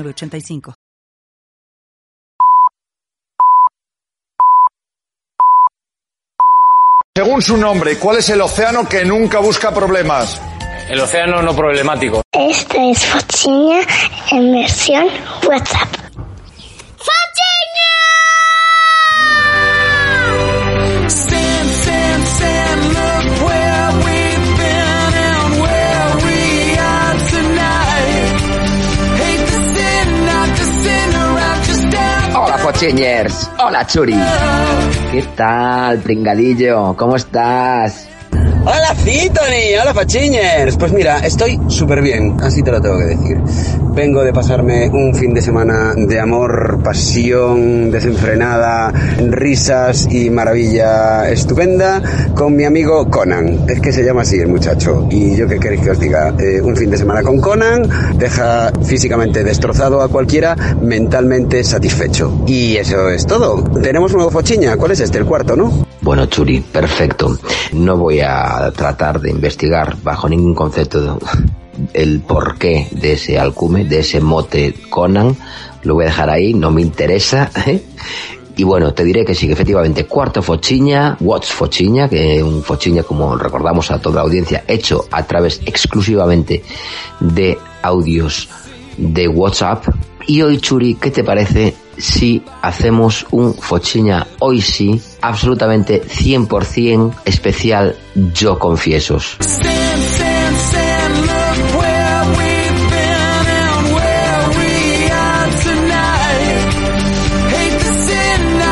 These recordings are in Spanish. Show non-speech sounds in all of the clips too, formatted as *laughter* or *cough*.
85 Según su nombre, ¿cuál es el océano que nunca busca problemas? El océano no problemático. Esta es Fochiña en versión WhatsApp. Hola Churi. ¿Qué tal, pringadillo? ¿Cómo estás? Hola Citoni, hola Fachiñers. Pues mira, estoy súper bien, así te lo tengo que decir. Vengo de pasarme un fin de semana de amor, pasión, desenfrenada, risas y maravilla estupenda con mi amigo Conan. Es que se llama así el muchacho. Y yo qué queréis que os diga, Eh, un fin de semana con Conan deja físicamente destrozado a cualquiera, mentalmente satisfecho. Y eso es todo. Tenemos un nuevo Fochiña, ¿cuál es este? El cuarto, ¿no? Bueno, Churi, perfecto. No voy a tratar de investigar bajo ningún concepto el porqué de ese alcume, de ese mote Conan. Lo voy a dejar ahí, no me interesa. ¿eh? Y bueno, te diré que sí, que efectivamente, cuarto Fochiña, Watch Fochiña, que un Fochiña, como recordamos a toda la audiencia, hecho a través exclusivamente de audios de WhatsApp. Y hoy, Churi, ¿qué te parece si hacemos un Fochiña hoy sí, absolutamente 100% especial Yo Confiesos?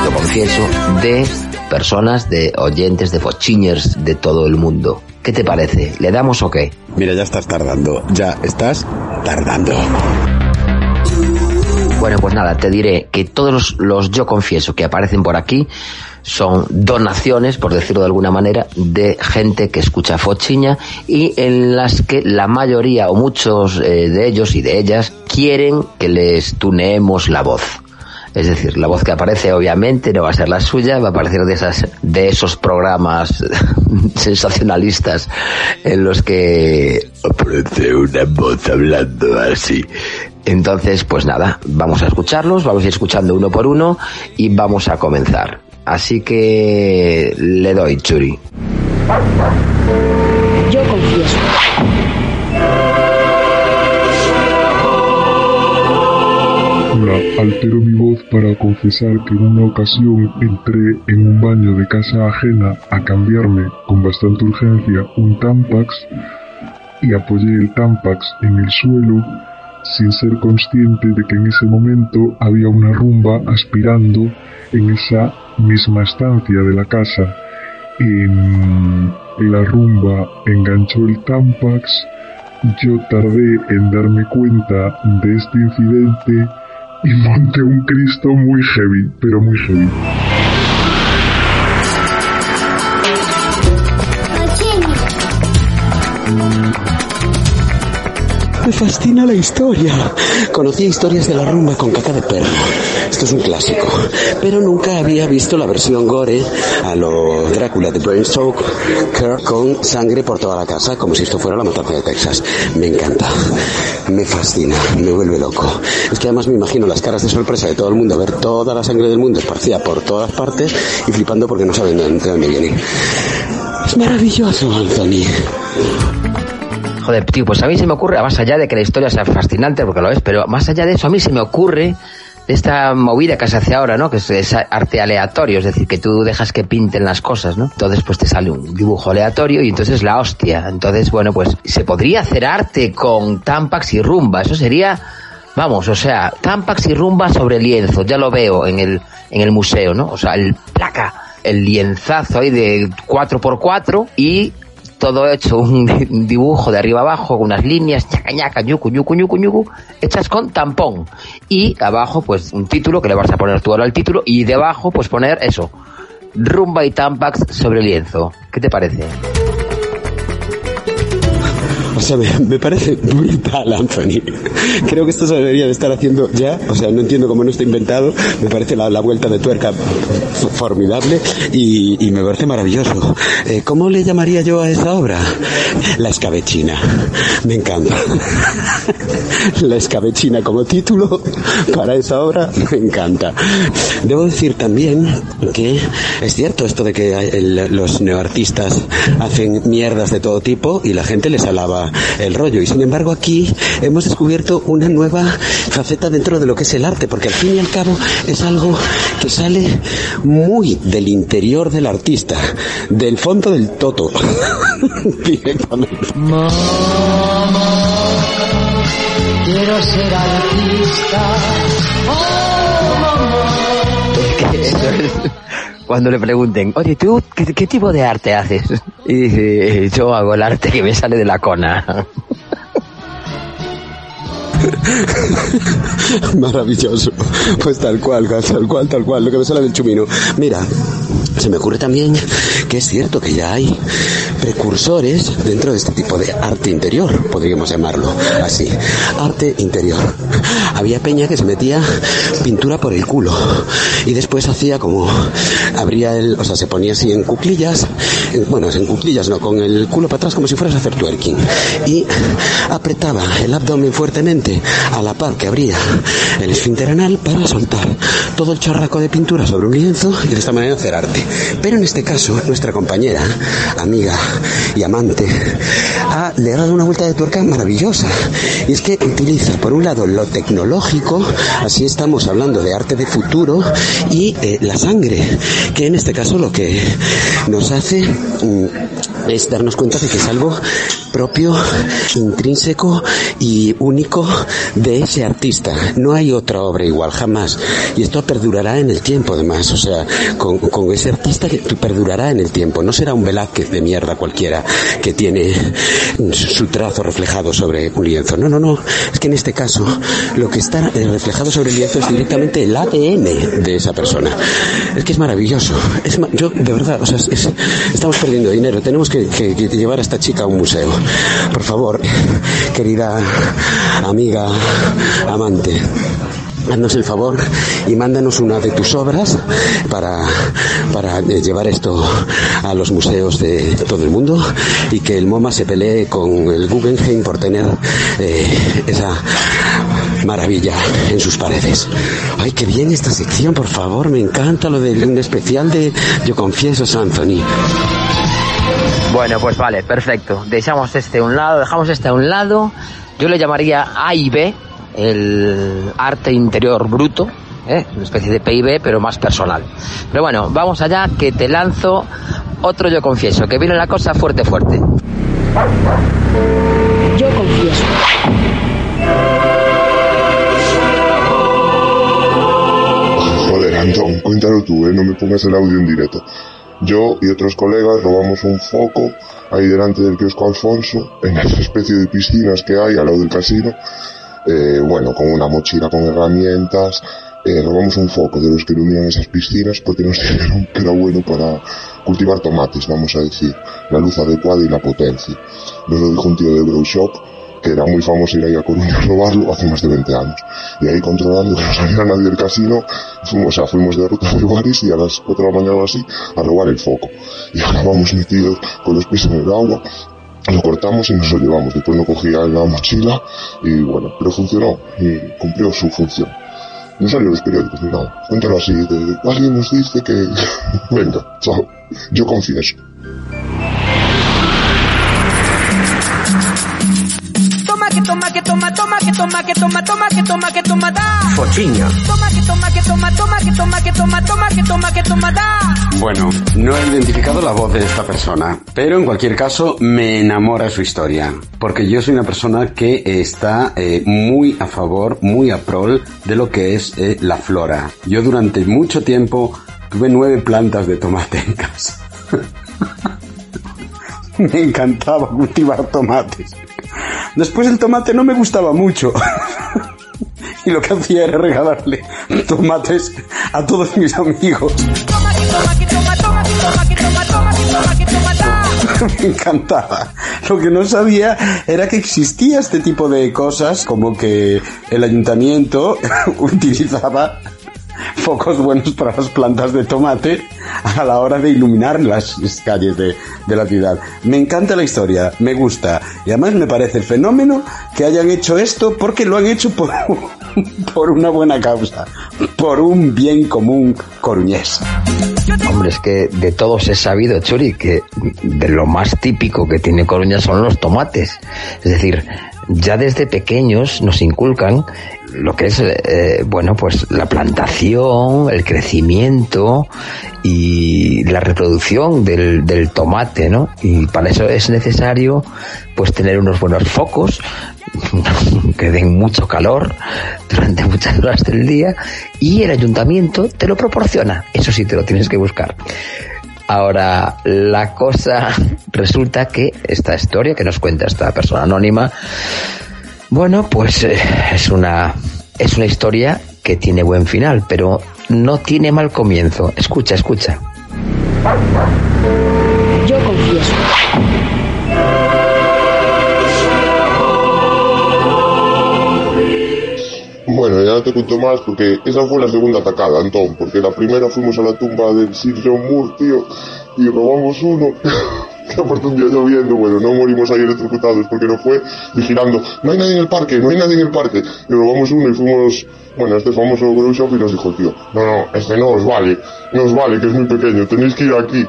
Yo confieso de personas, de oyentes, de fochiñers de todo el mundo. ¿Qué te parece? ¿Le damos o qué? Mira, ya estás tardando, ya estás tardando. Bueno, pues nada, te diré que todos los, yo confieso que aparecen por aquí son donaciones, por decirlo de alguna manera, de gente que escucha Fochiña y en las que la mayoría o muchos eh, de ellos y de ellas quieren que les tuneemos la voz. Es decir, la voz que aparece obviamente no va a ser la suya, va a aparecer de esas, de esos programas *laughs* sensacionalistas en los que aparece una voz hablando así. Entonces, pues nada, vamos a escucharlos, vamos a ir escuchando uno por uno y vamos a comenzar. Así que le doy, Churi. Yo confieso. Hola, altero mi voz para confesar que en una ocasión entré en un baño de casa ajena a cambiarme con bastante urgencia un Tampax y apoyé el Tampax en el suelo sin ser consciente de que en ese momento había una rumba aspirando en esa misma estancia de la casa. En la rumba enganchó el Tampax, yo tardé en darme cuenta de este incidente y monté un Cristo muy heavy, pero muy heavy. Me fascina la historia. Conocía historias de la rumba con caca de perro. Esto es un clásico. Pero nunca había visto la versión gore a lo Drácula de Bram Stoker con sangre por toda la casa, como si esto fuera la matanza de Texas. Me encanta. Me fascina. Me vuelve loco. Es que además me imagino las caras de sorpresa de todo el mundo, ver toda la sangre del mundo esparcida por todas partes y flipando porque no saben de dónde viene. Es maravilloso, Anthony. Joder, tío, pues a mí se me ocurre, más allá de que la historia sea fascinante, porque lo es, pero más allá de eso, a mí se me ocurre esta movida que se hace ahora, ¿no? Que es, es arte aleatorio, es decir, que tú dejas que pinten las cosas, ¿no? Entonces, pues te sale un dibujo aleatorio y entonces la hostia. Entonces, bueno, pues se podría hacer arte con Tampax y Rumba, eso sería, vamos, o sea, Tampax y Rumba sobre lienzo, ya lo veo en el, en el museo, ¿no? O sea, el placa, el lienzazo ahí de 4x4 y todo hecho un dibujo de arriba abajo, unas líneas, ñaca, ñaca, ñucu, ñucu, ñucu, ñucu, hechas con tampón. Y abajo, pues, un título que le vas a poner tú ahora al título, y debajo, pues poner eso, rumba y tampax sobre lienzo. ¿Qué te parece? O sea, me, me, parece brutal, Anthony. Creo que esto se debería de estar haciendo ya. O sea, no entiendo cómo no está inventado. Me parece la, vuelta de tuerca formidable y, me parece maravilloso. Eh, ¿Cómo le llamaría yo a esa obra? La escabechina. Me encanta. La escabechina como título para esa obra me encanta. Debo decir también que es cierto esto de que los neoartistas hacen mierdas de todo tipo y la gente les alaba el rollo. Y sin embargo aquí hemos descubierto una nueva faceta dentro de lo que es el arte, porque al fin y al cabo es algo que sale muy del interior del artista, del fondo del toto, *laughs* directamente. quiero ser artista. Cuando le pregunten, oye, ¿tú qué, qué, tipo de arte haces? Y dice, yo hago el arte que me sale de la cona. *laughs* Maravilloso. Pues tal cual, tal cual, tal cual, lo que me sale del chumino. Mira, se me ocurre también que es cierto que ya hay precursores dentro de este tipo de arte interior, podríamos llamarlo así. Arte interior. Había peña que se metía pintura por el culo y después hacía como abría el, o sea, se ponía así en cuclillas, en, bueno, en cuclillas no, con el culo para atrás como si fueras a hacer twerking y apretaba el abdomen fuertemente a la par que abría el esfínter anal para soltar todo el charraco de pintura sobre un lienzo y de esta manera hacer arte. Pero en este caso, nuestra compañera, amiga y amante, ha, le ha dado una vuelta de tuerca maravillosa. Y es que utiliza, por un lado, lo tecnológico, así estamos hablando de arte de futuro, y eh, la sangre, que en este caso lo que nos hace mm, es darnos cuenta de que es algo propio, intrínseco y único de ese artista. No hay otra obra igual, jamás. Y esto perdurará en el tiempo, además. O sea, con, con ese artista que perdurará en el tiempo. No será un Velázquez de mierda cualquiera que tiene su trazo reflejado sobre un lienzo. No, no, no. Es que en este caso, lo que está reflejado sobre el lienzo es directamente el ADN de esa persona. Es que es maravilloso. Es, yo, de verdad, o sea, es, estamos perdiendo dinero. Tenemos que, que llevar a esta chica a un museo. Por favor, *laughs* querida amiga, amante, haznos el favor y mándanos una de tus obras para, para llevar esto a los museos de todo el mundo y que el MoMA se pelee con el Guggenheim por tener eh, esa maravilla en sus paredes. Ay, qué bien esta sección, por favor, me encanta lo del un especial de Yo Confieso Anthony. Bueno, pues vale, perfecto. Dejamos este a un lado, dejamos este a un lado. Yo le llamaría A y B, el arte interior bruto, ¿eh? una especie de PIB, pero más personal. Pero bueno, vamos allá, que te lanzo otro yo confieso, que viene la cosa fuerte, fuerte. Yo confieso. Joder, Antón, cuéntalo tú, ¿eh? no me pongas el audio en directo. Yo y otros colegas robamos un foco ahí delante del kiosco Alfonso, en esa especie de piscinas que hay al lado del casino, eh, bueno, con una mochila con herramientas, eh, robamos un foco de los que iluminan esas piscinas porque nos *laughs* dijeron que era bueno para cultivar tomates, vamos a decir, la luz adecuada y la potencia. Nos lo dijo un tío de Grow Shop, que era muy famoso ir ahí a Coruña a robarlo hace más de 20 años. Y ahí controlando que no saliera nadie del casino, fuimos, o sea, fuimos de ruta de bares y a las 4 de la mañana así a robar el foco. Y acabamos metidos con los pies en el agua, lo cortamos y nos lo llevamos. Después no cogía la mochila y bueno, pero funcionó y cumplió su función. No salió los periódicos ni nada. Cuéntalo así, de, alguien nos dice que... *laughs* Venga, chao. Yo confieso. Que toma toma, toma que toma que toma, toma que toma que toma da. Toma que toma que toma, toma que toma que toma, toma que toma que toma da. Bueno, no he identificado la voz de esta persona, pero en cualquier caso me enamora su historia, porque yo soy una persona que está eh, muy a favor, muy a prol de lo que es eh, la flora. Yo durante mucho tiempo tuve nueve plantas de tomate en casa. me encantaba cultivar tomates. Después el tomate no me gustaba mucho. *laughs* y lo que hacía era regalarle tomates a todos mis amigos. *laughs* Me encantaba. Lo que no sabía era que existía este tipo de cosas, como que el ayuntamiento *laughs* utilizaba *laughs* focos buenos para las plantas de tomate a la hora de iluminar las calles de, de, la ciudad. Me encanta la historia, me gusta y además me parece fenómeno que hayan hecho esto porque lo han hecho por, *laughs* por una buena causa, por un bien común coruñés. Hombre, es que de todos he sabido, Churi, que de lo más típico que tiene Coruña son los tomates. Es decir, ya desde pequeños nos inculcan lo que es, eh, bueno, pues la plantación, el crecimiento y la reproducción del, del, tomate, ¿no? Y para eso es necesario, pues, tener unos buenos focos *laughs* que den mucho calor durante muchas horas del día y el ayuntamiento te lo proporciona. Eso sí te lo tienes que buscar. Ahora, la cosa *laughs* resulta que esta historia que nos cuenta esta persona anónima, bueno, pues eh, es una es una historia que tiene buen final, pero no tiene mal comienzo. Escucha, escucha. Yo confieso. Bueno, ya no te cuento más porque esa fue la segunda atacada, Antón, porque la primera fuimos a la tumba del Sir John Moore, tío, y robamos uno. *laughs* *laughs* que aparte día lloviendo, bueno, no morimos ahí electrocutados porque no fue vigilando, no hay nadie en el parque, no hay nadie en el parque, y robamos uno y fuimos, bueno, a este famoso grow shop y nos dijo, tío, no, no, este no os vale, no os vale, que es muy pequeño, tenéis que ir aquí.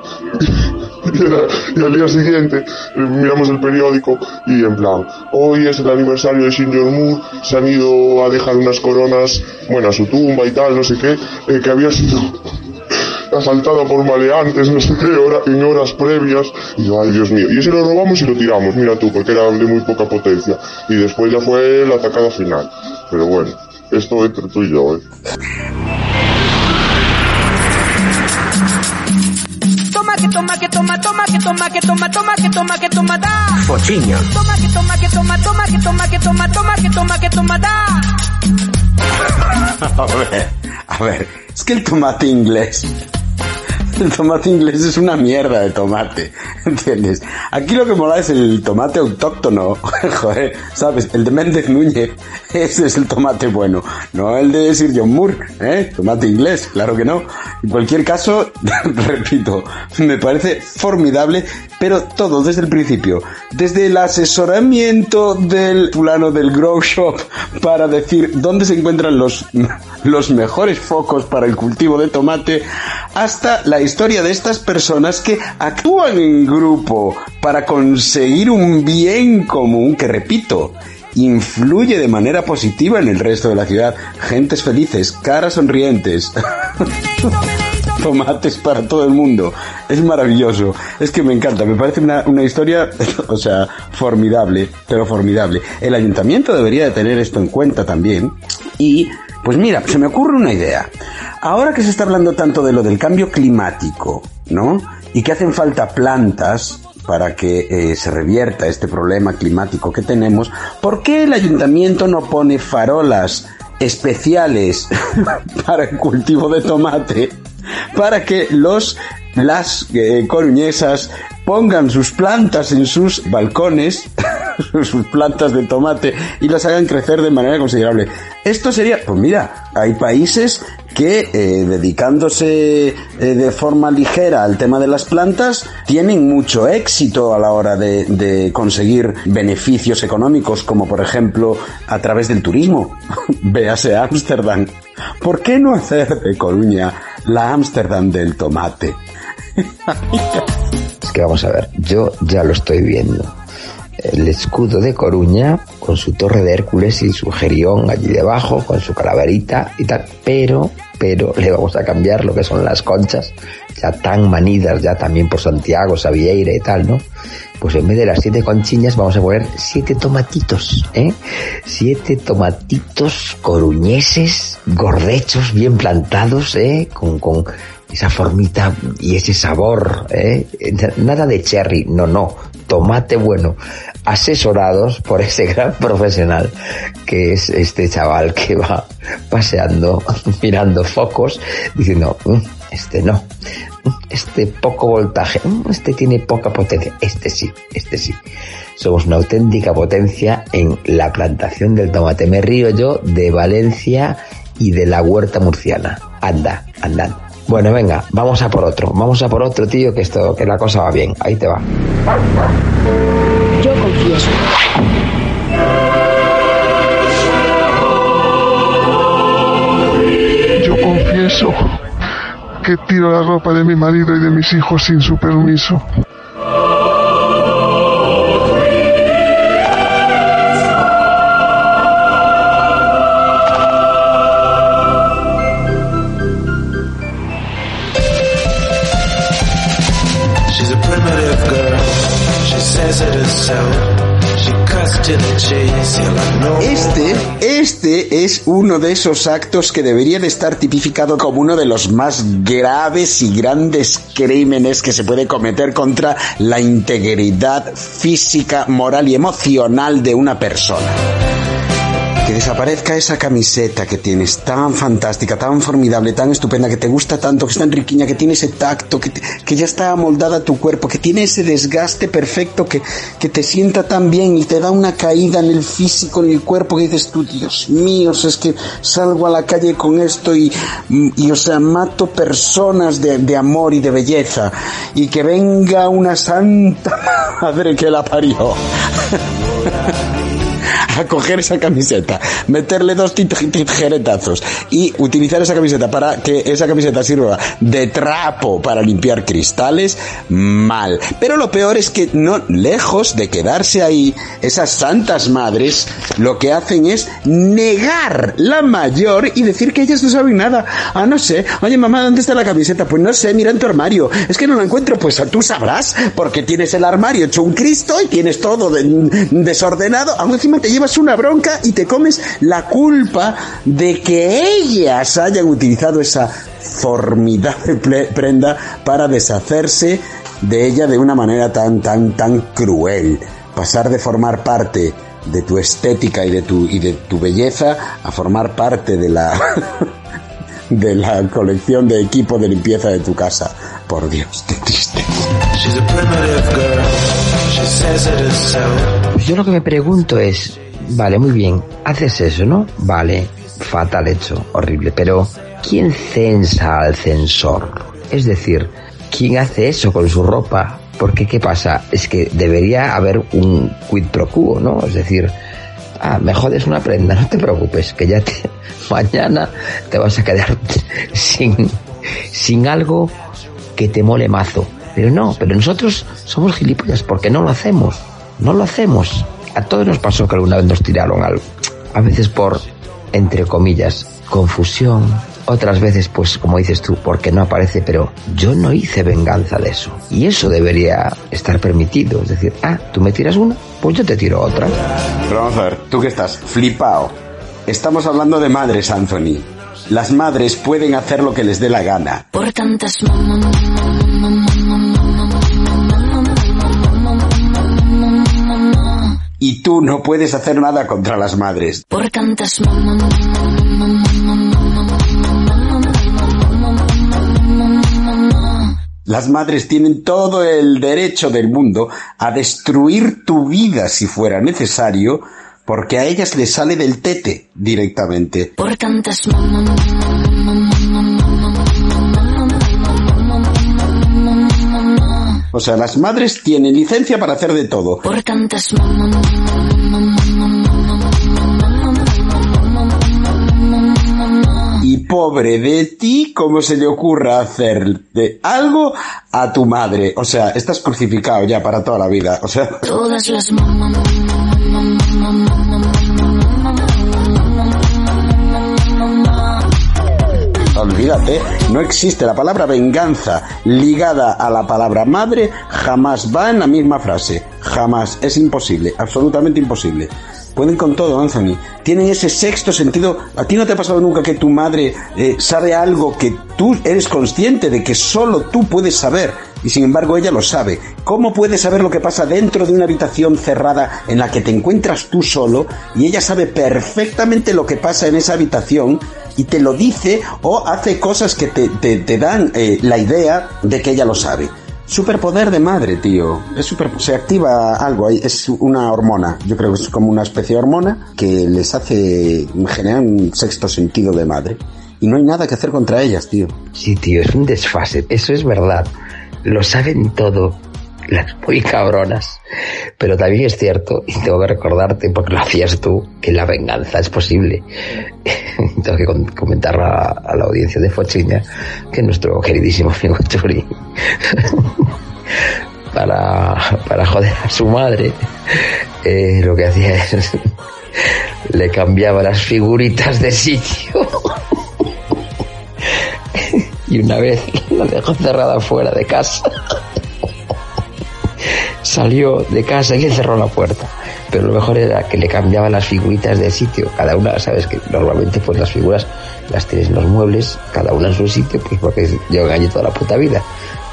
*laughs* y, al día siguiente eh, miramos el periódico y en plan, hoy es el aniversario de Senior Moore, se han ido a dejar unas coronas, bueno, a su tumba y tal, no sé qué, eh, que había sido asaltada por maleantes, no sé qué, hora, en horas previas. Y yo, ay Dios mío. Y ese lo robamos y lo tiramos, mira tú, porque era de muy poca potencia. Y después ya fue la atacada final. Pero bueno, esto entre tú y yo, ¿eh? Toma que toma que toma, toma que toma que toma, toma que toma que toma da. Pochiña. Toma que toma que toma, toma que toma que toma, toma que toma que toma da. A ver, a ver, es que el tomate inglés el tomate inglés es una mierda de tomate, *laughs* ¿entiendes? Aquí lo que mola es el tomate autóctono, *laughs* joder, ¿sabes? El de Méndez Núñez, *laughs* ese es el tomate bueno, no el de Sir John Moore, ¿eh? Tomate inglés, claro que no. En cualquier caso, repito, me parece formidable, pero todo desde el principio, desde el asesoramiento del fulano del grow shop para decir dónde se encuentran los, los mejores focos para el cultivo de tomate, hasta la historia de estas personas que actúan en grupo para conseguir un bien común que, repito, influye de manera positiva en el resto de la ciudad. Gentes felices, caras sonrientes. *laughs* Tomates para todo el mundo. Es maravilloso. Es que me encanta. Me parece una, una, historia, *laughs* o sea, formidable, pero formidable. El ayuntamiento debería de tener esto en cuenta también. Y, pues mira, se me ocurre una idea. Ahora que se está hablando tanto de lo del cambio climático, ¿no? Y que hacen falta plantas para que eh, se revierta este problema climático que tenemos, ¿por qué el ayuntamiento no pone farolas especiales *laughs* para el cultivo de tomate? Para que los las eh, coruñesas pongan sus plantas en sus balcones, *laughs* sus plantas de tomate y las hagan crecer de manera considerable. Esto sería, pues mira, hay países que eh, dedicándose eh, de forma ligera al tema de las plantas tienen mucho éxito a la hora de, de conseguir beneficios económicos como por ejemplo a través del turismo. *laughs* Véase Ámsterdam. ¿Por qué no hacer de Coruña la Ámsterdam del tomate? *laughs* Es que vamos a ver, yo ya lo estoy viendo. El escudo de Coruña, con su torre de Hércules y su gerión allí debajo, con su calaverita y tal, pero, pero le vamos a cambiar lo que son las conchas, ya tan manidas ya también por Santiago, Savieira y tal, ¿no? Pues en vez de las siete conchiñas vamos a poner siete tomatitos, ¿eh? Siete tomatitos coruñeses, gordechos, bien plantados, ¿eh? Con, con esa formita y ese sabor, ¿eh? Nada de cherry, no, no. Tomate bueno, asesorados por ese gran *laughs* profesional que es este chaval que va paseando, *laughs* mirando focos, diciendo, "Mm, este no, Mm, este poco voltaje, Mm, este tiene poca potencia, este sí, este sí. Somos una auténtica potencia en la plantación del tomate. Me río yo de Valencia y de la huerta murciana. Anda, andando. Bueno, venga, vamos a por otro. Vamos a por otro, tío, que esto, que la cosa va bien. Ahí te va. Yo confieso. Yo confieso que tiro la ropa de mi marido y de mis hijos sin su permiso. Este, este es uno de esos actos que debería de estar tipificado como uno de los más graves y grandes crímenes que se puede cometer contra la integridad física, moral y emocional de una persona. Que desaparezca esa camiseta que tienes tan fantástica, tan formidable, tan estupenda, que te gusta tanto, que es tan riquiña, que tiene ese tacto, que, que ya está amoldada a tu cuerpo, que tiene ese desgaste perfecto, que, que te sienta tan bien y te da una caída en el físico, en el cuerpo, que dices tú, Dios mío, es que salgo a la calle con esto y, y o sea, mato personas de, de amor y de belleza. Y que venga una santa *laughs* madre que la parió. *laughs* *laughs* a coger esa camiseta, meterle dos tij- tijeretazos y utilizar esa camiseta para que esa camiseta sirva de trapo para limpiar cristales, mal. Pero lo peor es que no, lejos de quedarse ahí, esas santas madres lo que hacen es negar la mayor y decir que ellas no saben nada. Ah, no sé. Oye, mamá, ¿dónde está la camiseta? Pues no sé, mira en tu armario. Es que no la encuentro. Pues tú sabrás, porque tienes el armario hecho un Cristo y tienes todo de- desordenado. Aún encima te llevas una bronca y te comes la culpa de que ellas hayan utilizado esa formidable prenda para deshacerse de ella de una manera tan, tan, tan cruel. Pasar de formar parte de tu estética y de tu, y de tu belleza a formar parte de la, *laughs* de la colección de equipo de limpieza de tu casa. Por Dios, qué triste. Yo lo que me pregunto es, vale, muy bien, haces eso, ¿no? Vale, fatal hecho, horrible, pero ¿quién censa al censor? Es decir, ¿quién hace eso con su ropa? Porque, ¿qué pasa? Es que debería haber un quid pro quo, ¿no? Es decir, ah, me jodes una prenda, *laughs* no te preocupes, que ya *laughs* mañana te vas a quedar *laughs* sin, sin algo que te mole mazo. Pero no, pero nosotros somos gilipollas porque no lo hacemos. No lo hacemos. A todos nos pasó que alguna vez nos tiraron algo. A veces por, entre comillas, confusión. Otras veces, pues, como dices tú, porque no aparece, pero yo no hice venganza de eso. Y eso debería estar permitido. Es decir, ah, tú me tiras una, pues yo te tiro otra. Pero vamos a ver, tú que estás flipado. Estamos hablando de madres, Anthony. Las madres pueden hacer lo que les dé la gana. Por tantas Y tú no puedes hacer nada contra las madres. Por tantas Las madres tienen todo el derecho del mundo a destruir tu vida si fuera necesario, porque a ellas les sale del tete directamente. Por tantas O sea, las madres tienen licencia para hacer de todo. Por tantas Y pobre de ti, ¿cómo se le ocurra hacer de algo a tu madre? O sea, estás crucificado ya para toda la vida. O sea, Todas las no existe la palabra venganza ligada a la palabra madre, jamás va en la misma frase. Jamás. Es imposible, absolutamente imposible. Pueden con todo, Anthony. Tienen ese sexto sentido. ¿A ti no te ha pasado nunca que tu madre eh, sabe algo que tú eres consciente de que solo tú puedes saber? Y sin embargo ella lo sabe. ¿Cómo puede saber lo que pasa dentro de una habitación cerrada en la que te encuentras tú solo y ella sabe perfectamente lo que pasa en esa habitación y te lo dice o hace cosas que te, dan eh, la idea de que ella lo sabe? Superpoder de madre, tío. Es super, se activa algo, es una hormona. Yo creo que es como una especie de hormona que les hace generar un sexto sentido de madre. Y no hay nada que hacer contra ellas, tío. Sí, tío, es un desfase. Eso es verdad. Lo saben todo. Las muy cabronas. Pero también es cierto, y tengo que recordarte, porque lo hacías tú, que la venganza es posible. *laughs* tengo que comentar a, a la audiencia de Fochiña que nuestro queridísimo amigo Churi, *laughs* para, para joder a su madre, eh, lo que hacía es *laughs* le cambiaba las figuritas de sitio. Y una vez *laughs* la dejó cerrada fuera de casa. Salió de casa y le cerró la puerta. Pero lo mejor era que le cambiaba las figuritas de sitio. Cada una, sabes que normalmente pues las figuras las tienes en los muebles, cada una en su sitio, pues porque yo engañé toda la puta vida.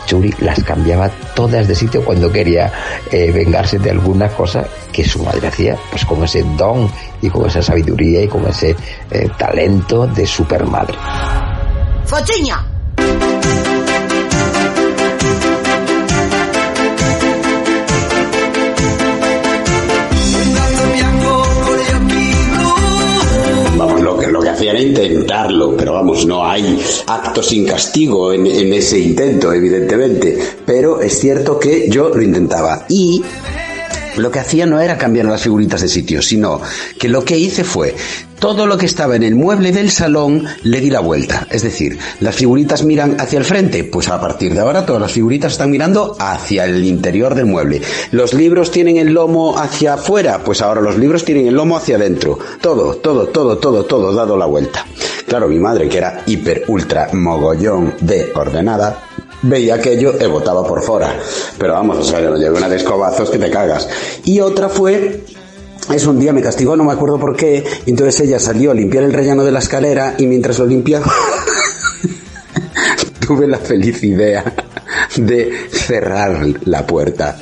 Churi las cambiaba todas de sitio cuando quería eh, vengarse de alguna cosa que su madre hacía, pues con ese don y con esa sabiduría y con ese eh, talento de supermadre. ¡Fochiña! Vamos, lo que, lo que hacía era intentarlo, pero vamos, no hay acto sin castigo en ese intento, evidentemente. Pero es cierto que yo lo intentaba. Y lo que hacía no era cambiar las figuritas de sitio, sino que lo que hice fue todo lo que estaba en el mueble del salón le di la vuelta. Es decir, las figuritas miran hacia el frente, pues a partir de ahora todas las figuritas están mirando hacia el interior del mueble. Los libros tienen el lomo hacia afuera, pues ahora los libros tienen el lomo hacia adentro. Todo, todo, todo, todo, todo dado la vuelta. Claro, mi madre, que era hiper, ultra, mogollón de ordenada, veía aquello y votaba por fuera. Pero vamos, o sea, yo me llevé una de escobazos que te cagas. Y otra fue es un día me castigó, no me acuerdo por qué, y entonces ella salió a limpiar el rellano de la escalera y mientras lo limpiaba *laughs* tuve la feliz idea de cerrar la puerta.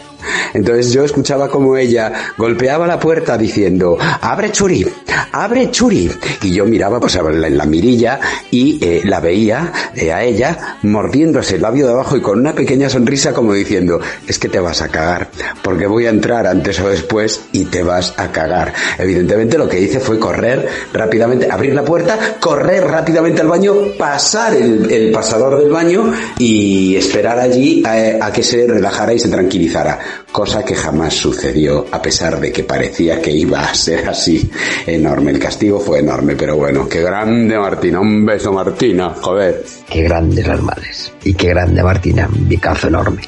Entonces yo escuchaba como ella golpeaba la puerta diciendo, abre Churi, abre Churi. Y yo miraba pues en la, en la mirilla y eh, la veía eh, a ella mordiéndose el labio de abajo y con una pequeña sonrisa como diciendo, es que te vas a cagar, porque voy a entrar antes o después y te vas a cagar. Evidentemente lo que hice fue correr rápidamente, abrir la puerta, correr rápidamente al baño, pasar el, pasador del baño y esperar allí a, a que se relajara y se tranquilizara cosa que jamás sucedió, a pesar de que parecía que iba a ser así enorme. El castigo fue enorme, pero bueno, qué grande Martina, un beso Martina, joder. Qué grandes las madres. Y qué grande Martina, un bicazo enorme.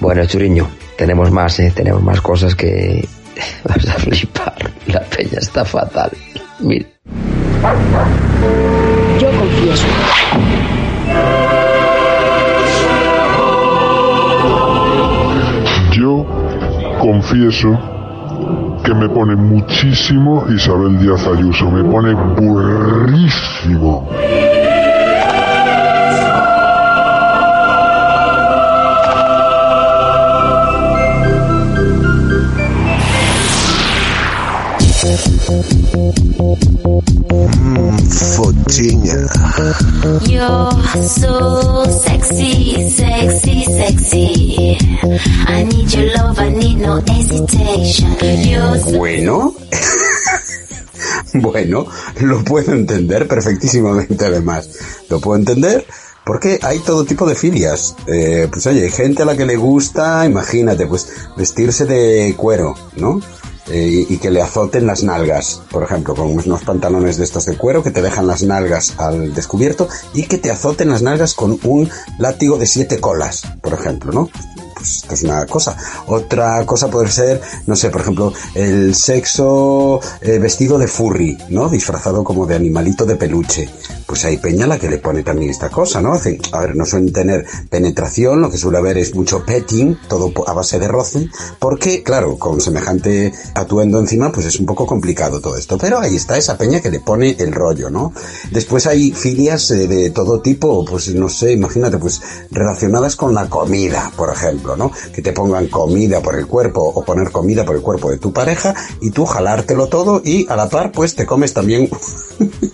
Bueno, Churiño, tenemos más, ¿eh? Tenemos más cosas que *laughs* vas a flipar. La peña está fatal. Mira. Yo confieso. Yo confieso que me pone muchísimo Isabel Díaz Ayuso, me pone burrísimo. Fochiña. You're so sexy, sexy, sexy. I need your love, I need no hesitation. So Bueno. *laughs* bueno, lo puedo entender perfectísimamente además. Lo puedo entender porque hay todo tipo de filias. Eh, pues oye, hay gente a la que le gusta, imagínate, pues vestirse de cuero, ¿no? Eh, y que le azoten las nalgas, por ejemplo, con unos pantalones de estos de cuero que te dejan las nalgas al descubierto y que te azoten las nalgas con un látigo de siete colas, por ejemplo, ¿no? Pues esto es una cosa. Otra cosa puede ser, no sé, por ejemplo, el sexo eh, vestido de furry, ¿no? Disfrazado como de animalito de peluche. Pues hay peña la que le pone también esta cosa, ¿no? Hacen, a ver, no suelen tener penetración, lo que suele haber es mucho petting, todo a base de roce, porque, claro, con semejante atuendo encima, pues es un poco complicado todo esto. Pero ahí está esa peña que le pone el rollo, ¿no? Después hay filias eh, de todo tipo, pues no sé, imagínate, pues relacionadas con la comida, por ejemplo, ¿no? Que te pongan comida por el cuerpo o poner comida por el cuerpo de tu pareja y tú jalártelo todo y a la par, pues te comes también *laughs*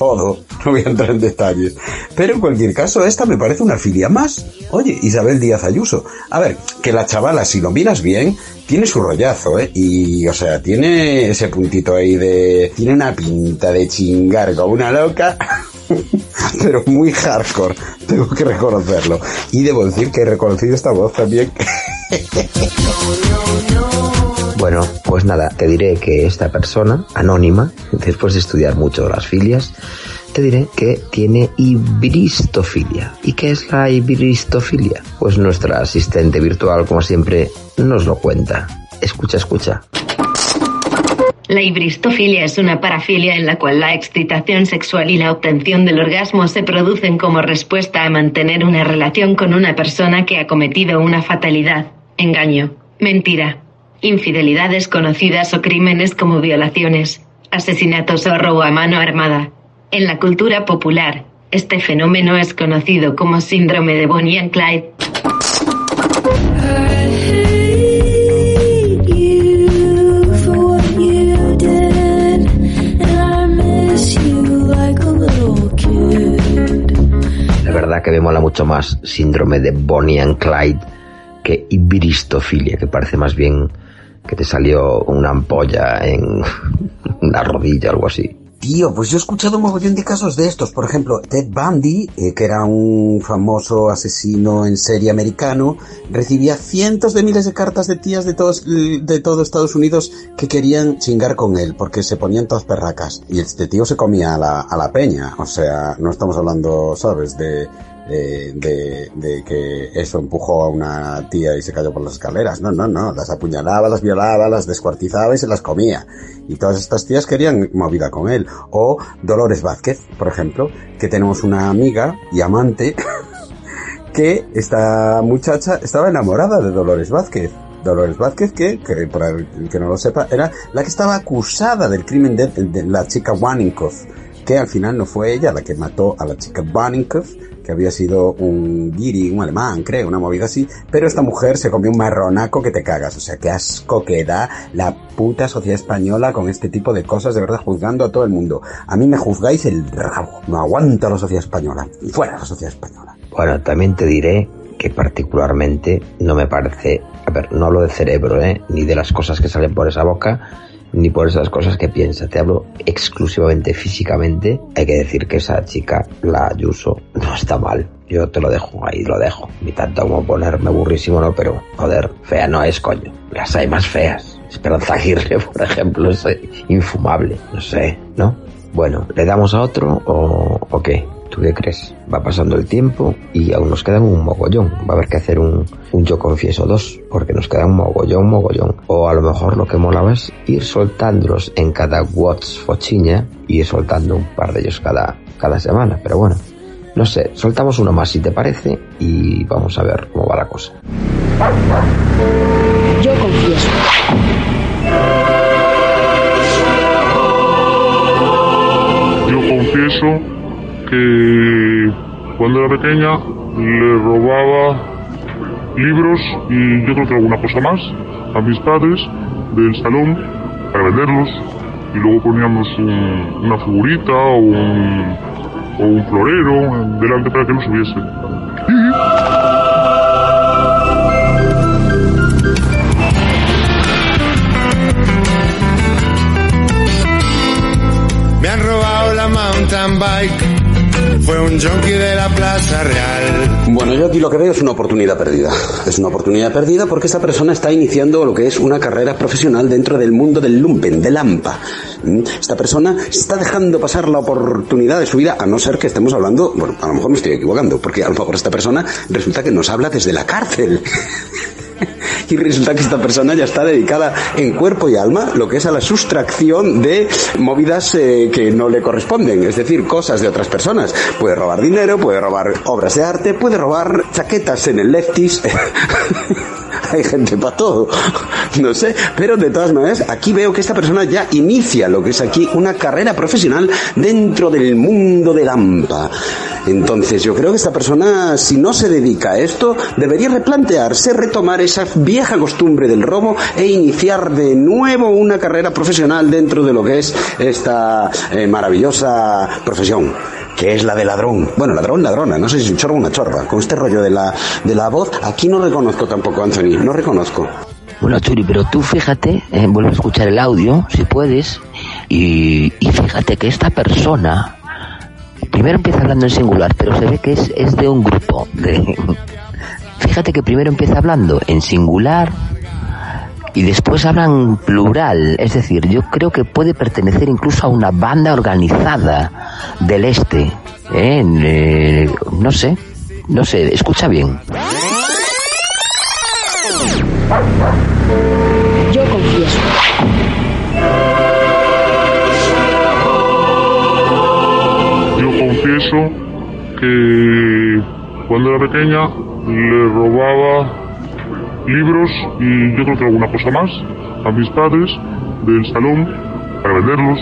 todo. *laughs* No voy a entrar en detalles. Pero en cualquier caso, esta me parece una filia más. Oye, Isabel Díaz Ayuso. A ver, que la chavala, si lo miras bien, tiene su rollazo, ¿eh? Y, o sea, tiene ese puntito ahí de... Tiene una pinta de chingar con una loca. *laughs* pero muy hardcore, tengo que reconocerlo. Y debo decir que he reconocido esta voz también. *laughs* Bueno, pues nada, te diré que esta persona, anónima, después de estudiar mucho las filias, te diré que tiene ibristofilia. ¿Y qué es la ibristofilia? Pues nuestra asistente virtual, como siempre, nos lo cuenta. Escucha, escucha. La ibristofilia es una parafilia en la cual la excitación sexual y la obtención del orgasmo se producen como respuesta a mantener una relación con una persona que ha cometido una fatalidad, engaño, mentira, infidelidades conocidas o crímenes como violaciones, asesinatos o robo a mano armada. En la cultura popular, este fenómeno es conocido como síndrome de Bonnie and Clyde. La verdad que me mola mucho más síndrome de Bonnie and Clyde que ibristofilia, que parece más bien que te salió una ampolla en *laughs* una rodilla o algo así. Tío, pues yo he escuchado un mogollón de casos de estos. Por ejemplo, Ted Bundy, eh, que era un famoso asesino en serie americano, recibía cientos de miles de cartas de tías de todos, de todo Estados Unidos que querían chingar con él, porque se ponían todas perracas. Y este tío se comía a la, a la peña. O sea, no estamos hablando, ¿sabes? De, de, que eso empujó a una tía y se cayó por las escaleras. No, no, no. Las apuñalaba, las violaba, las descuartizaba y se las comía. Y todas estas tías querían movida con él. O Dolores Vázquez, por ejemplo, que tenemos una amiga y amante *laughs* que esta muchacha estaba enamorada de Dolores Vázquez. Dolores Vázquez, que, que para el que no lo sepa, era la que estaba acusada del crimen de, la chica Waninkoff, que al final no fue ella la que mató a la chica Waninkoff, había sido un guiri, un alemán, creo, una movida así, pero esta mujer se comió un marronaco que te cagas, o sea, qué asco que da la puta sociedad española con este tipo de cosas, de verdad, juzgando a todo el mundo. A mí me juzgáis el rabo, no aguanta la sociedad española, y fuera la sociedad española. Bueno, también te diré que particularmente no me parece, a ver, no hablo de cerebro, ¿eh? ni de las cosas que salen por esa boca, ni por esas cosas que piensa. Te hablo exclusivamente físicamente. Hay que decir que esa chica, la Ayuso, no está mal. Yo te lo dejo ahí, lo dejo. Ni tanto como ponerme burrísimo, no, pero joder, fea no es, coño. Las hay más feas. Esperanza Aguirre, *laughs* por ejemplo, es infumable. No sé, ¿no? Bueno, ¿le damos a otro o, o qué? ¿Tú qué crees? Va pasando el tiempo y aún nos quedan un mogollón. Va a haber que hacer un, un yo confieso dos, porque nos queda un mogollón, mogollón. O a lo mejor lo que molaba es ir soltándolos en cada Watts Fochiña y ir soltando un par de ellos cada, cada semana. Pero bueno, no sé, soltamos uno más si te parece y vamos a ver cómo va la cosa. Yo confieso. Yo confieso que cuando era pequeña le robaba libros y yo creo que alguna cosa más a mis padres del salón para venderlos y luego poníamos un- una figurita o un, o un florero delante para que no subiese. Me han robado la mountain bike. Fue un junkie de la Plaza Real. Bueno, yo aquí lo que veo es una oportunidad perdida. Es una oportunidad perdida porque esta persona está iniciando lo que es una carrera profesional dentro del mundo del lumpen, del AMPA. ¿Mm? Esta persona está dejando pasar la oportunidad de su vida, a no ser que estemos hablando, bueno, a lo mejor me estoy equivocando, porque a lo mejor esta persona resulta que nos habla desde la cárcel. Y resulta que esta persona ya está dedicada en cuerpo y alma lo que es a la sustracción de movidas eh, que no le corresponden, es decir, cosas de otras personas. Puede robar dinero, puede robar obras de arte, puede robar chaquetas en el leftis. *laughs* hay gente para todo, no sé, pero de todas maneras aquí veo que esta persona ya inicia lo que es aquí una carrera profesional dentro del mundo del AMPA. Entonces yo creo que esta persona, si no se dedica a esto, debería replantearse, retomar esa vieja costumbre del robo e iniciar de nuevo una carrera profesional dentro de lo que es esta eh, maravillosa profesión que es la de ladrón. Bueno, ladrón, ladrona, no sé si es un chorro o una chorba. Con este rollo de la, de la voz, aquí no reconozco tampoco, Anthony, no reconozco. Bueno, Churi, pero tú fíjate, eh, a escuchar el audio, si puedes, y fíjate que esta persona, primero empieza hablando en singular, pero se ve que es, es de un grupo. De, *laughs* fíjate que primero empieza hablando en singular y después habla en plural. Es decir, yo creo que puede pertenecer incluso a una banda organizada del este. ¿eh? Eh, no sé, no sé, escucha bien. Que cuando era pequeña le robaba libros y yo creo que alguna cosa más a mis padres del salón para venderlos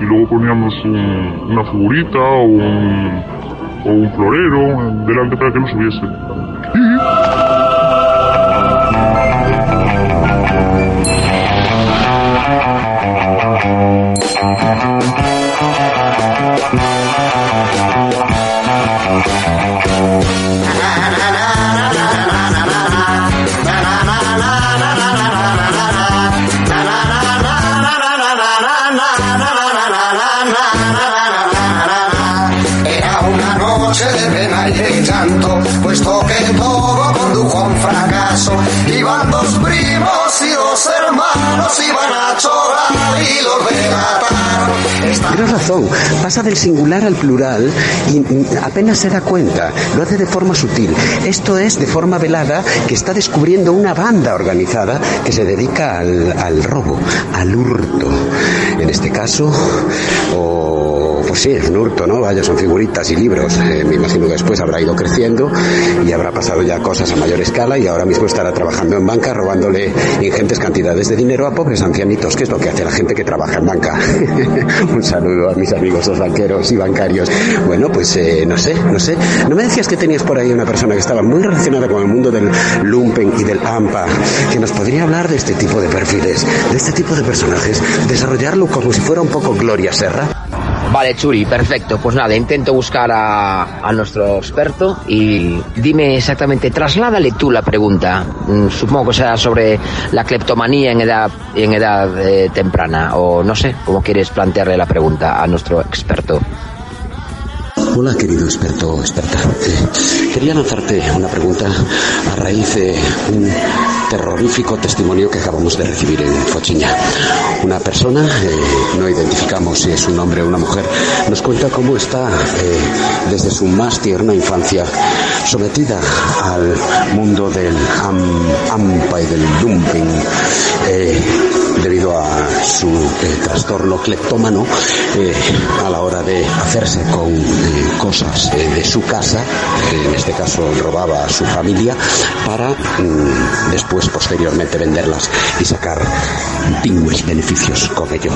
y luego poníamos un- una figurita o un, o un florero delante para que no subiese. Tienes razón, pasa del singular al plural y apenas se da cuenta, lo hace de forma sutil. Esto es de forma velada que está descubriendo una banda organizada que se dedica al, al robo, al hurto. En este caso, o pues sí, es un hurto, ¿no? Vaya, son figuritas y libros. Eh, me imagino que después habrá ido creciendo y habrá pasado ya cosas a mayor escala y ahora mismo estará trabajando en banca robándole ingentes cantidades de dinero a pobres ancianitos, que es lo que hace la gente que trabaja en banca. *laughs* Un saludo a mis amigos los banqueros y bancarios. Bueno, pues eh, no sé, no sé. ¿No me decías que tenías por ahí una persona que estaba muy relacionada con el mundo del lumpen y del AMPA, que nos podría hablar de este tipo de perfiles, de este tipo de personajes, desarrollarlo como si fuera un poco Gloria Serra? Vale, Churi, perfecto. Pues nada, intento buscar a, a nuestro experto y dime exactamente, trasládale tú la pregunta. Mm, Supongo que será sobre la cleptomanía en edad, en edad eh, temprana, o no sé, cómo quieres plantearle la pregunta a nuestro experto. Hola, querido experto experta. Eh, quería lanzarte una pregunta a raíz de un terrorífico testimonio que acabamos de recibir en Fochiña. Una persona, eh, no identificamos si es un hombre o una mujer, nos cuenta cómo está eh, desde su más tierna infancia sometida al mundo del am- AMPA y del dumping. eh, debido a su eh, trastorno cleptómano eh, a la hora de hacerse con eh, cosas de su casa, en este caso robaba a su familia, para mm, después posteriormente venderlas y sacar pingües beneficios con ello.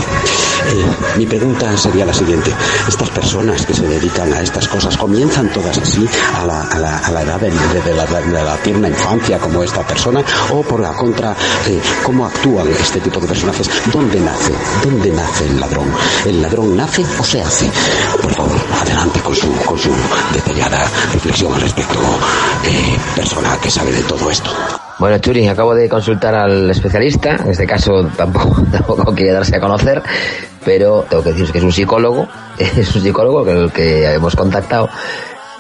Mi pregunta sería la siguiente, estas personas que se dedican a estas cosas comienzan todas así a la, a la- a la edad de, de- la, tierna infancia como esta persona o por la contra cómo actúan este tipo de personajes. Dónde nace dónde nace el ladrón el ladrón nace o se hace por favor adelante con su con su detallada reflexión al respecto eh, persona que sabe de todo esto. Bueno, Churi, acabo de consultar al especialista, en este caso tampoco, *laughs* tampoco quiere darse a conocer, pero tengo que decir que es un psicólogo, *laughs* es un psicólogo que el que hemos contactado.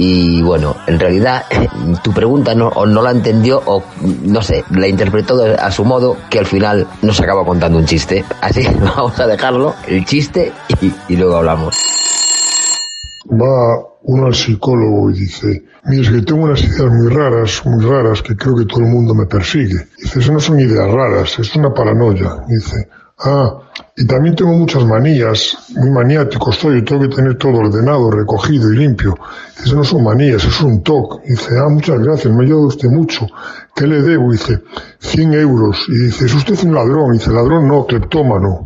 Y bueno, en realidad *laughs* tu pregunta no, o no la entendió o no sé, la interpretó a su modo que al final nos acaba contando un chiste. Así *laughs* vamos a dejarlo, el chiste, y, y luego hablamos. va uno al psicólogo y dice, mira, es que tengo unas ideas muy raras, muy raras, que creo que todo el mundo me persigue. Dice, eso no son ideas raras, es una paranoia. Dice, ah, y también tengo muchas manías, muy maniático estoy, tengo que tener todo ordenado, recogido y limpio. Eso no son manías, eso es un toque. Dice, ah, muchas gracias, me ha ayudado usted mucho. ¿Qué le debo? Dice, 100 euros. Y dice, es usted un ladrón. Dice, ladrón no, cleptómano.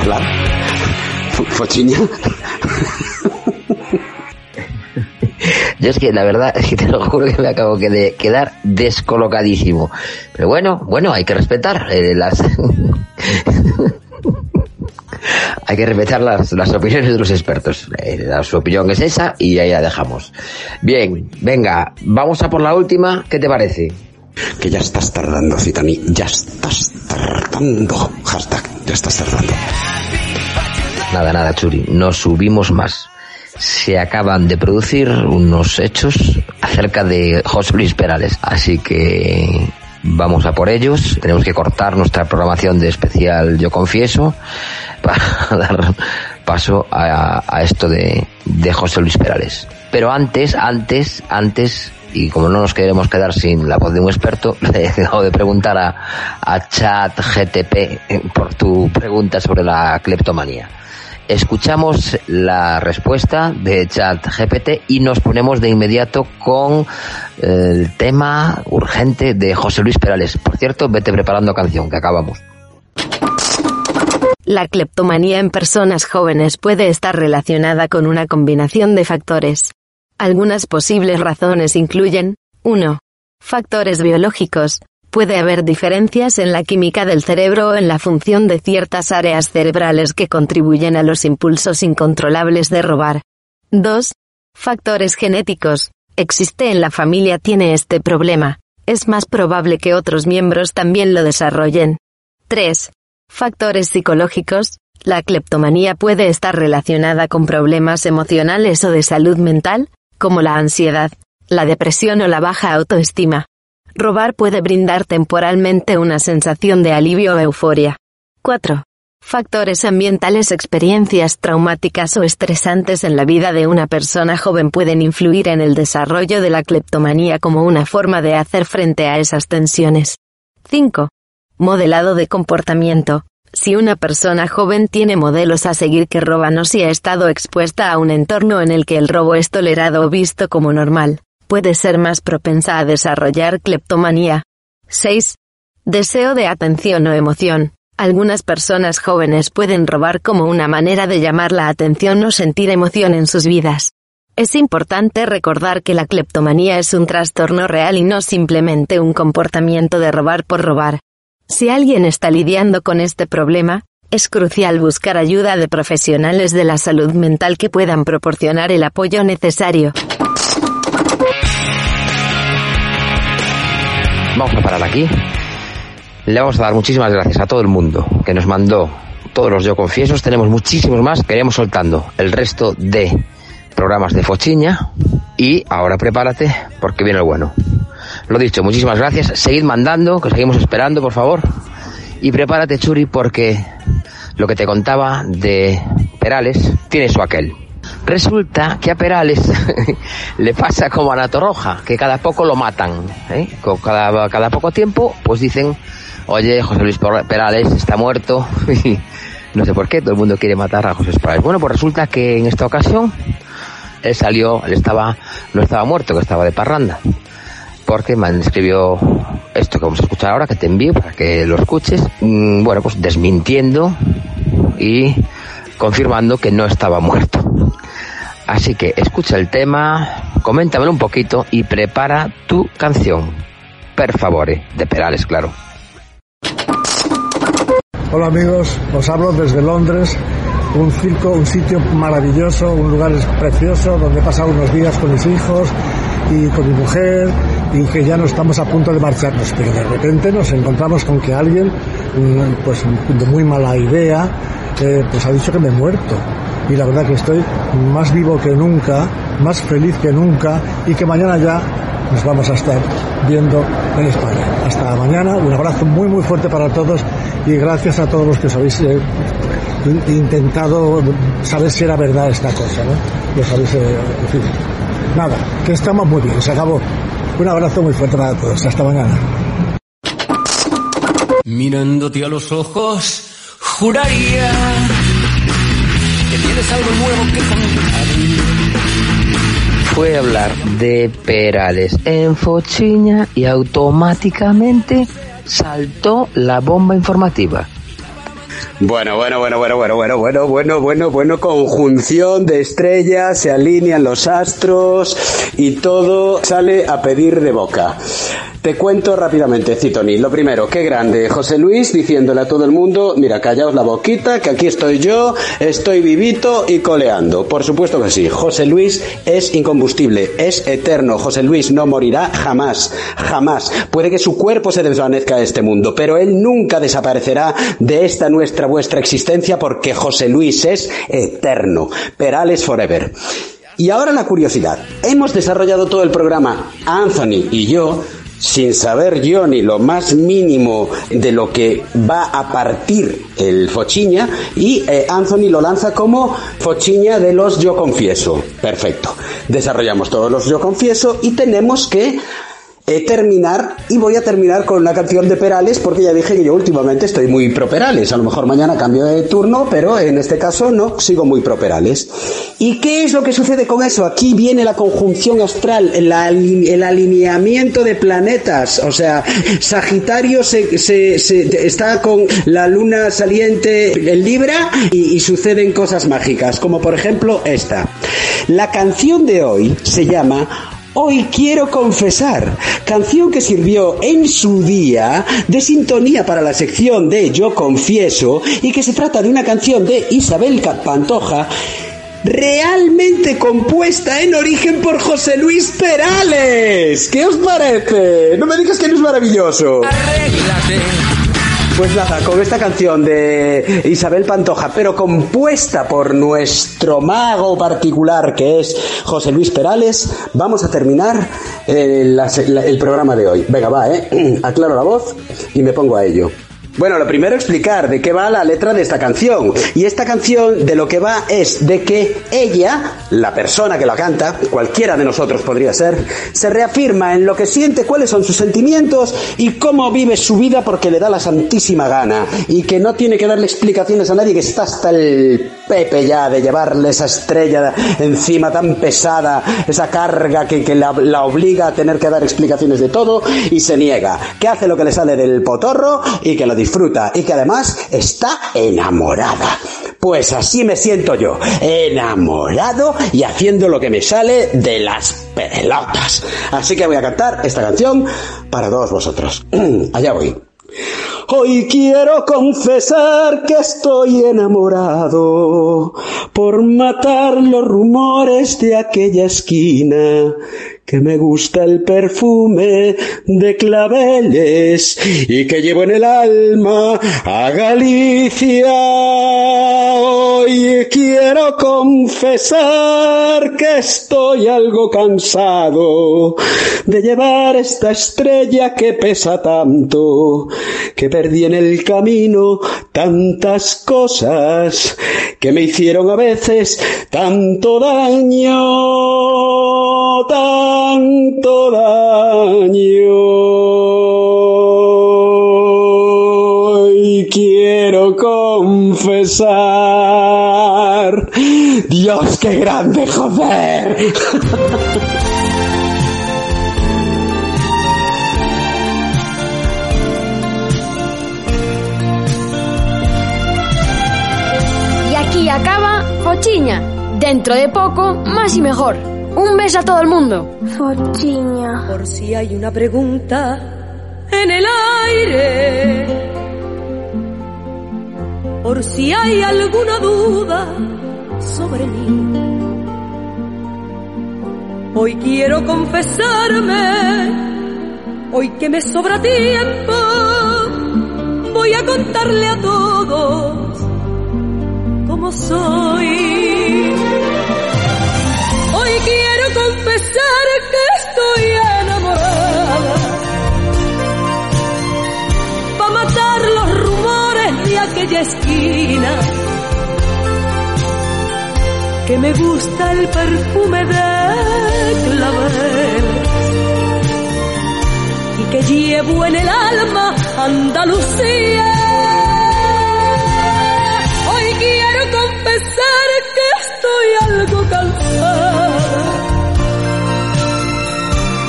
Hola. Fochiña. Yo es que la verdad *laughs* es que te lo juro que me acabo de quedar descolocadísimo. Pero bueno, bueno, hay que respetar eh, las... *laughs* hay que respetar las, las opiniones de los expertos. Eh, la, su opinión es esa y ahí la dejamos. Bien, venga, vamos a por la última. ¿Qué te parece? Que ya estás tardando, Citani. Ya estás tardando. Hashtag, ya estás tardando. Nada, nada, Churi. No subimos más. Se acaban de producir unos hechos acerca de José Luis Perales. Así que vamos a por ellos. Tenemos que cortar nuestra programación de especial Yo Confieso *laughs* para dar paso a, a esto de, José Luis Perales. Pero antes, antes, antes, y como no nos queremos quedar sin la voz de un experto, *laughs* le he dejado de preguntar a, a Chat GTP por tu pregunta sobre la cleptomanía. Escuchamos la respuesta de Chat GPT y nos ponemos de inmediato con el tema urgente de José Luis Perales. Por cierto, vete preparando canción, que acabamos. La cleptomanía en personas jóvenes puede estar relacionada con una combinación de factores. Algunas posibles razones incluyen 1. Factores biológicos. Puede haber diferencias en la química del cerebro o en la función de ciertas áreas cerebrales que contribuyen a los impulsos incontrolables de robar. 2. Factores genéticos. Existe en la familia tiene este problema. Es más probable que otros miembros también lo desarrollen. 3. Factores psicológicos. La cleptomanía puede estar relacionada con problemas emocionales o de salud mental, como la ansiedad, la depresión o la baja autoestima. Robar puede brindar temporalmente una sensación de alivio o euforia. 4. Factores ambientales, experiencias traumáticas o estresantes en la vida de una persona joven pueden influir en el desarrollo de la cleptomanía como una forma de hacer frente a esas tensiones. 5. Modelado de comportamiento. Si una persona joven tiene modelos a seguir que roban o si ha estado expuesta a un entorno en el que el robo es tolerado o visto como normal, puede ser más propensa a desarrollar cleptomanía. 6. Deseo de atención o emoción. Algunas personas jóvenes pueden robar como una manera de llamar la atención o sentir emoción en sus vidas. Es importante recordar que la cleptomanía es un trastorno real y no simplemente un comportamiento de robar por robar. Si alguien está lidiando con este problema, es crucial buscar ayuda de profesionales de la salud mental que puedan proporcionar el apoyo necesario. Vamos a parar aquí. Le vamos a dar muchísimas gracias a todo el mundo que nos mandó todos los yo confiesos. Tenemos muchísimos más que iremos soltando el resto de programas de Fochiña. Y ahora prepárate porque viene el bueno. Lo dicho, muchísimas gracias. Seguid mandando, que seguimos esperando, por favor. Y prepárate, Churi, porque lo que te contaba de Perales tiene su aquel. Resulta que a Perales *laughs* le pasa como a Nato Roja, que cada poco lo matan. ¿eh? Cada, poco tiempo, pues dicen, oye, José Luis Perales está muerto. *laughs* no sé por qué, todo el mundo quiere matar a José Luis Perales. Bueno, pues resulta que en esta ocasión él salió, él estaba, no estaba muerto, que estaba de parranda. Porque me escribió esto que vamos a escuchar ahora, que te envío para que lo escuches. Mm, Bueno, pues desmintiendo y confirmando que no estaba muerto. Así que escucha el tema, coméntamelo un poquito y prepara tu canción. Per favore, de Perales, claro. Hola amigos, os hablo desde Londres, un circo, un sitio maravilloso, un lugar precioso donde he pasado unos días con mis hijos y con mi mujer y que ya no estamos a punto de marcharnos, pero de repente nos encontramos con que alguien, mm, pues de muy mala idea, eh, pues ha dicho que me he muerto. Y la verdad que estoy más vivo que nunca, más feliz que nunca y que mañana ya nos vamos a estar viendo en España. Hasta mañana, un abrazo muy muy fuerte para todos y gracias a todos los que os habéis eh, intentado saber si era verdad esta cosa, ¿no? Los habéis, eh. Nada, que estamos muy bien, se acabó. Un abrazo muy fuerte para todos, hasta mañana. Mirándote a los ojos, juraría que tienes algo nuevo que contar. Fue a hablar de Perales en Fochiña y automáticamente saltó la bomba informativa. Bueno, bueno, bueno, bueno, bueno, bueno, bueno, bueno, bueno, bueno, conjunción de estrellas, se alinean los astros y todo sale a pedir de boca. Te cuento rápidamente, Citoni. Lo primero, qué grande. José Luis diciéndole a todo el mundo, mira, callaos la boquita, que aquí estoy yo, estoy vivito y coleando. Por supuesto que sí. José Luis es incombustible, es eterno. José Luis no morirá jamás, jamás. Puede que su cuerpo se desvanezca de este mundo, pero él nunca desaparecerá de esta nuestra vuestra existencia porque José Luis es eterno. Perales forever. Y ahora la curiosidad. Hemos desarrollado todo el programa, Anthony y yo, sin saber yo ni lo más mínimo de lo que va a partir el Fochiña y eh, Anthony lo lanza como Fochiña de los Yo Confieso. Perfecto. Desarrollamos todos los Yo Confieso y tenemos que eh, terminar y voy a terminar con una canción de Perales porque ya dije que yo últimamente estoy muy pro Perales. A lo mejor mañana cambio de turno, pero en este caso no, sigo muy pro Perales. ¿Y qué es lo que sucede con eso? Aquí viene la conjunción astral, el, ali- el alineamiento de planetas. O sea, Sagitario se, está con la luna saliente en Libra y suceden cosas mágicas, como por ejemplo esta. La canción de hoy se llama Hoy quiero confesar, canción que sirvió en su día de sintonía para la sección de Yo confieso y que se trata de una canción de Isabel Pantoja realmente compuesta en origen por José Luis Perales. ¿Qué os parece? No me digas que no es maravilloso. Pues nada, con esta canción de Isabel Pantoja, pero compuesta por nuestro mago particular que es José Luis Perales, vamos a terminar eh, el programa de hoy. Venga, va, ¿eh? *clears throat* Aclaro la voz y me pongo a ello. Bueno, lo primero explicar de qué va la letra de esta canción. Y esta canción de lo que va es de que ella, la persona que la canta, cualquiera de nosotros podría ser, se reafirma en lo que siente, cuáles son sus sentimientos y cómo vive su vida porque le da la santísima gana. Y que no tiene que darle explicaciones a nadie, que está hasta el pepe ya de llevarle esa estrella encima tan pesada, esa carga que, que la, la obliga a tener que dar explicaciones de todo y se niega. Que hace lo que le sale del potorro y que lo disfruta y que además está enamorada. Pues así me siento yo, enamorado y haciendo lo que me sale de las pelotas. Así que voy a cantar esta canción para todos vosotros. *clears throat* Allá voy. Hoy quiero confesar que estoy enamorado por matar los rumores de aquella esquina que me gusta el perfume de claveles y que llevo en el alma a Galicia. Hoy quiero confesar que estoy algo cansado de llevar esta estrella que pesa tanto, que perdí en el camino tantas cosas que me hicieron a veces tanto daño, tanto daño. Y quiero confesar, Dios, qué grande, joder. Y aquí acaba Fochiña. Dentro de poco, más y mejor. Un beso a todo el mundo. Fochiña. Por si hay una pregunta en el aire. Por si hay alguna duda sobre mí. Hoy quiero confesarme. Hoy que me sobra tiempo. Voy a contarle a todos cómo soy. Esquina. Que me gusta el perfume de clavel y que llevo en el alma Andalucía. Hoy quiero confesar que estoy algo cansada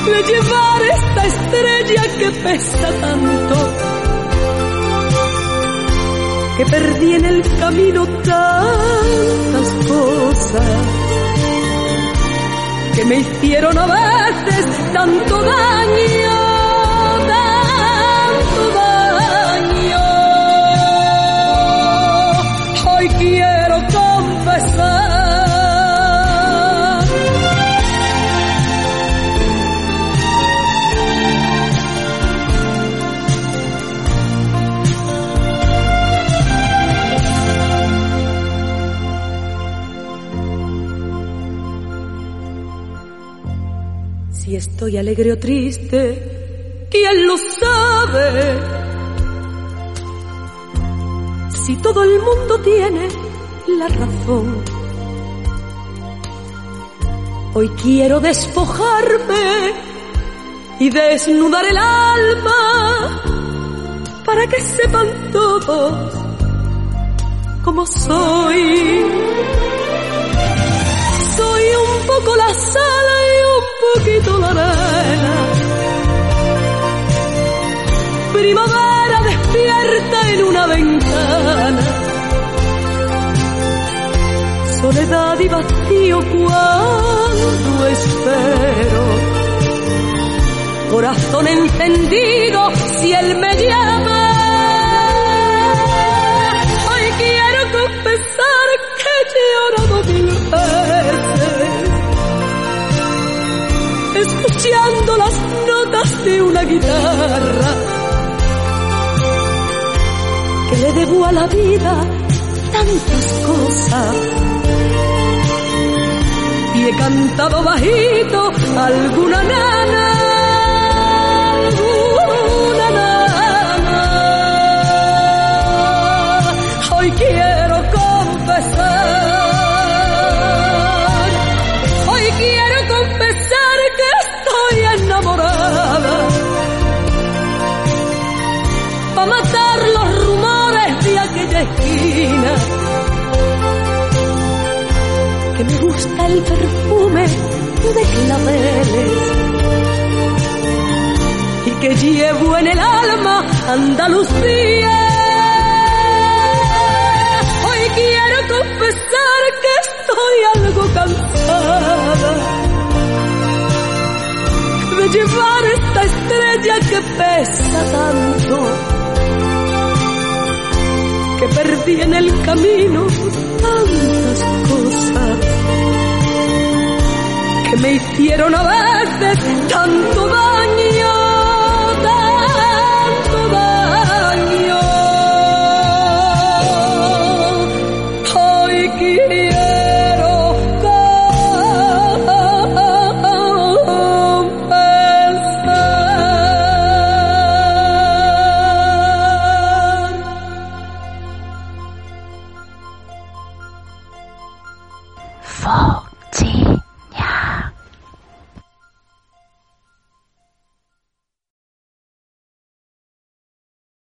de llevar esta estrella que pesa tanto, que perdí en el camino tantas cosas que me hicieron a veces tanto daño, estoy alegre o triste, ¿quién lo sabe? Si todo el mundo tiene la razón. Hoy quiero despojarme y desnudar el alma para que sepan todos cómo soy. Un poco la sal y un poquito la arena. Primavera despierta en una ventana. Soledad y vacío cuando espero. Corazón encendido si él me llama. Hoy quiero confesar que he llorado mil veces escuchando las notas de una guitarra que le debo a la vida tantas cosas. Y he cantado bajito alguna nana alguna nana. Hoy quiero el perfume de claveles y que llevo en el alma Andalucía. Hoy quiero confesar que estoy algo cansada de llevar esta estrella que pesa tanto, que perdí en el camino tantas cosas me hicieron a veces tanto daño,